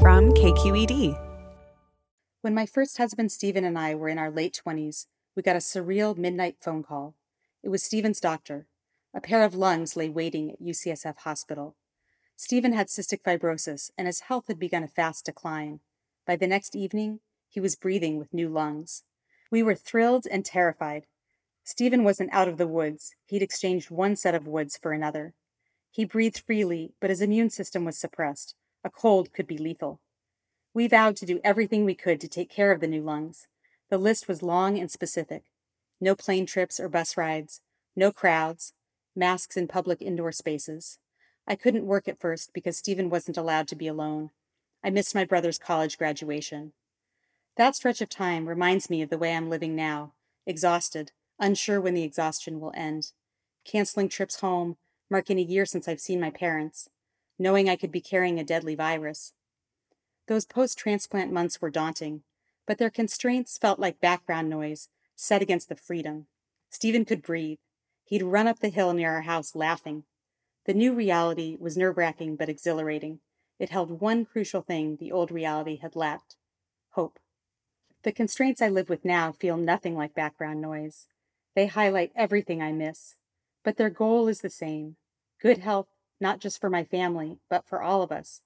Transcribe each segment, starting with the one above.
from KQED. When my first husband Stephen and I were in our late 20s, we got a surreal midnight phone call. It was Stephen's doctor. A pair of lungs lay waiting at UCSF Hospital. Stephen had cystic fibrosis, and his health had begun a fast decline. By the next evening, he was breathing with new lungs. We were thrilled and terrified. Stephen wasn't out of the woods. He'd exchanged one set of woods for another. He breathed freely, but his immune system was suppressed. A cold could be lethal. We vowed to do everything we could to take care of the new lungs. The list was long and specific no plane trips or bus rides, no crowds, masks in public indoor spaces. I couldn't work at first because Stephen wasn't allowed to be alone. I missed my brother's college graduation. That stretch of time reminds me of the way I'm living now, exhausted, unsure when the exhaustion will end. Canceling trips home, marking a year since I've seen my parents knowing I could be carrying a deadly virus. Those post transplant months were daunting, but their constraints felt like background noise set against the freedom. Stephen could breathe. He'd run up the hill near our house laughing. The new reality was nerve wracking but exhilarating. It held one crucial thing the old reality had lacked hope. The constraints I live with now feel nothing like background noise. They highlight everything I miss, but their goal is the same good health not just for my family, but for all of us.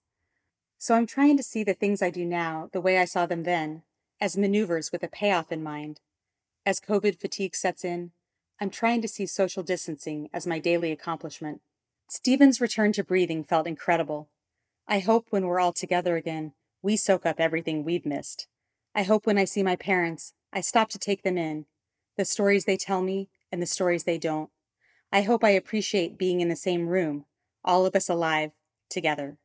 So I'm trying to see the things I do now the way I saw them then, as maneuvers with a payoff in mind. As COVID fatigue sets in, I'm trying to see social distancing as my daily accomplishment. Stephen's return to breathing felt incredible. I hope when we're all together again, we soak up everything we've missed. I hope when I see my parents, I stop to take them in, the stories they tell me and the stories they don't. I hope I appreciate being in the same room, all of us alive together.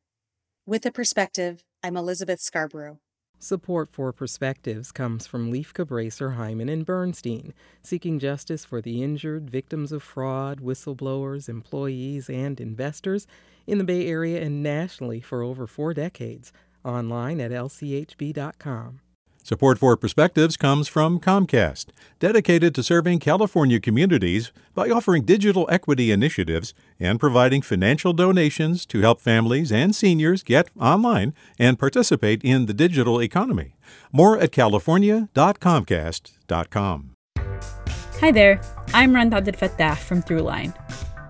With a perspective, I'm Elizabeth Scarboro. Support for Perspectives comes from Lieff Cabraser, Heimann, and Bernstein, seeking justice for the injured, victims of fraud, whistleblowers, employees, and investors in the Bay Area and nationally for over four decades. Online at lchb.com. Support for Perspectives comes from Comcast, dedicated to serving California communities by offering digital equity initiatives and providing financial donations to help families and seniors get online and participate in the digital economy. More at california.comcast.com. Hi there, I'm Rund Abdelfatah from Throughline.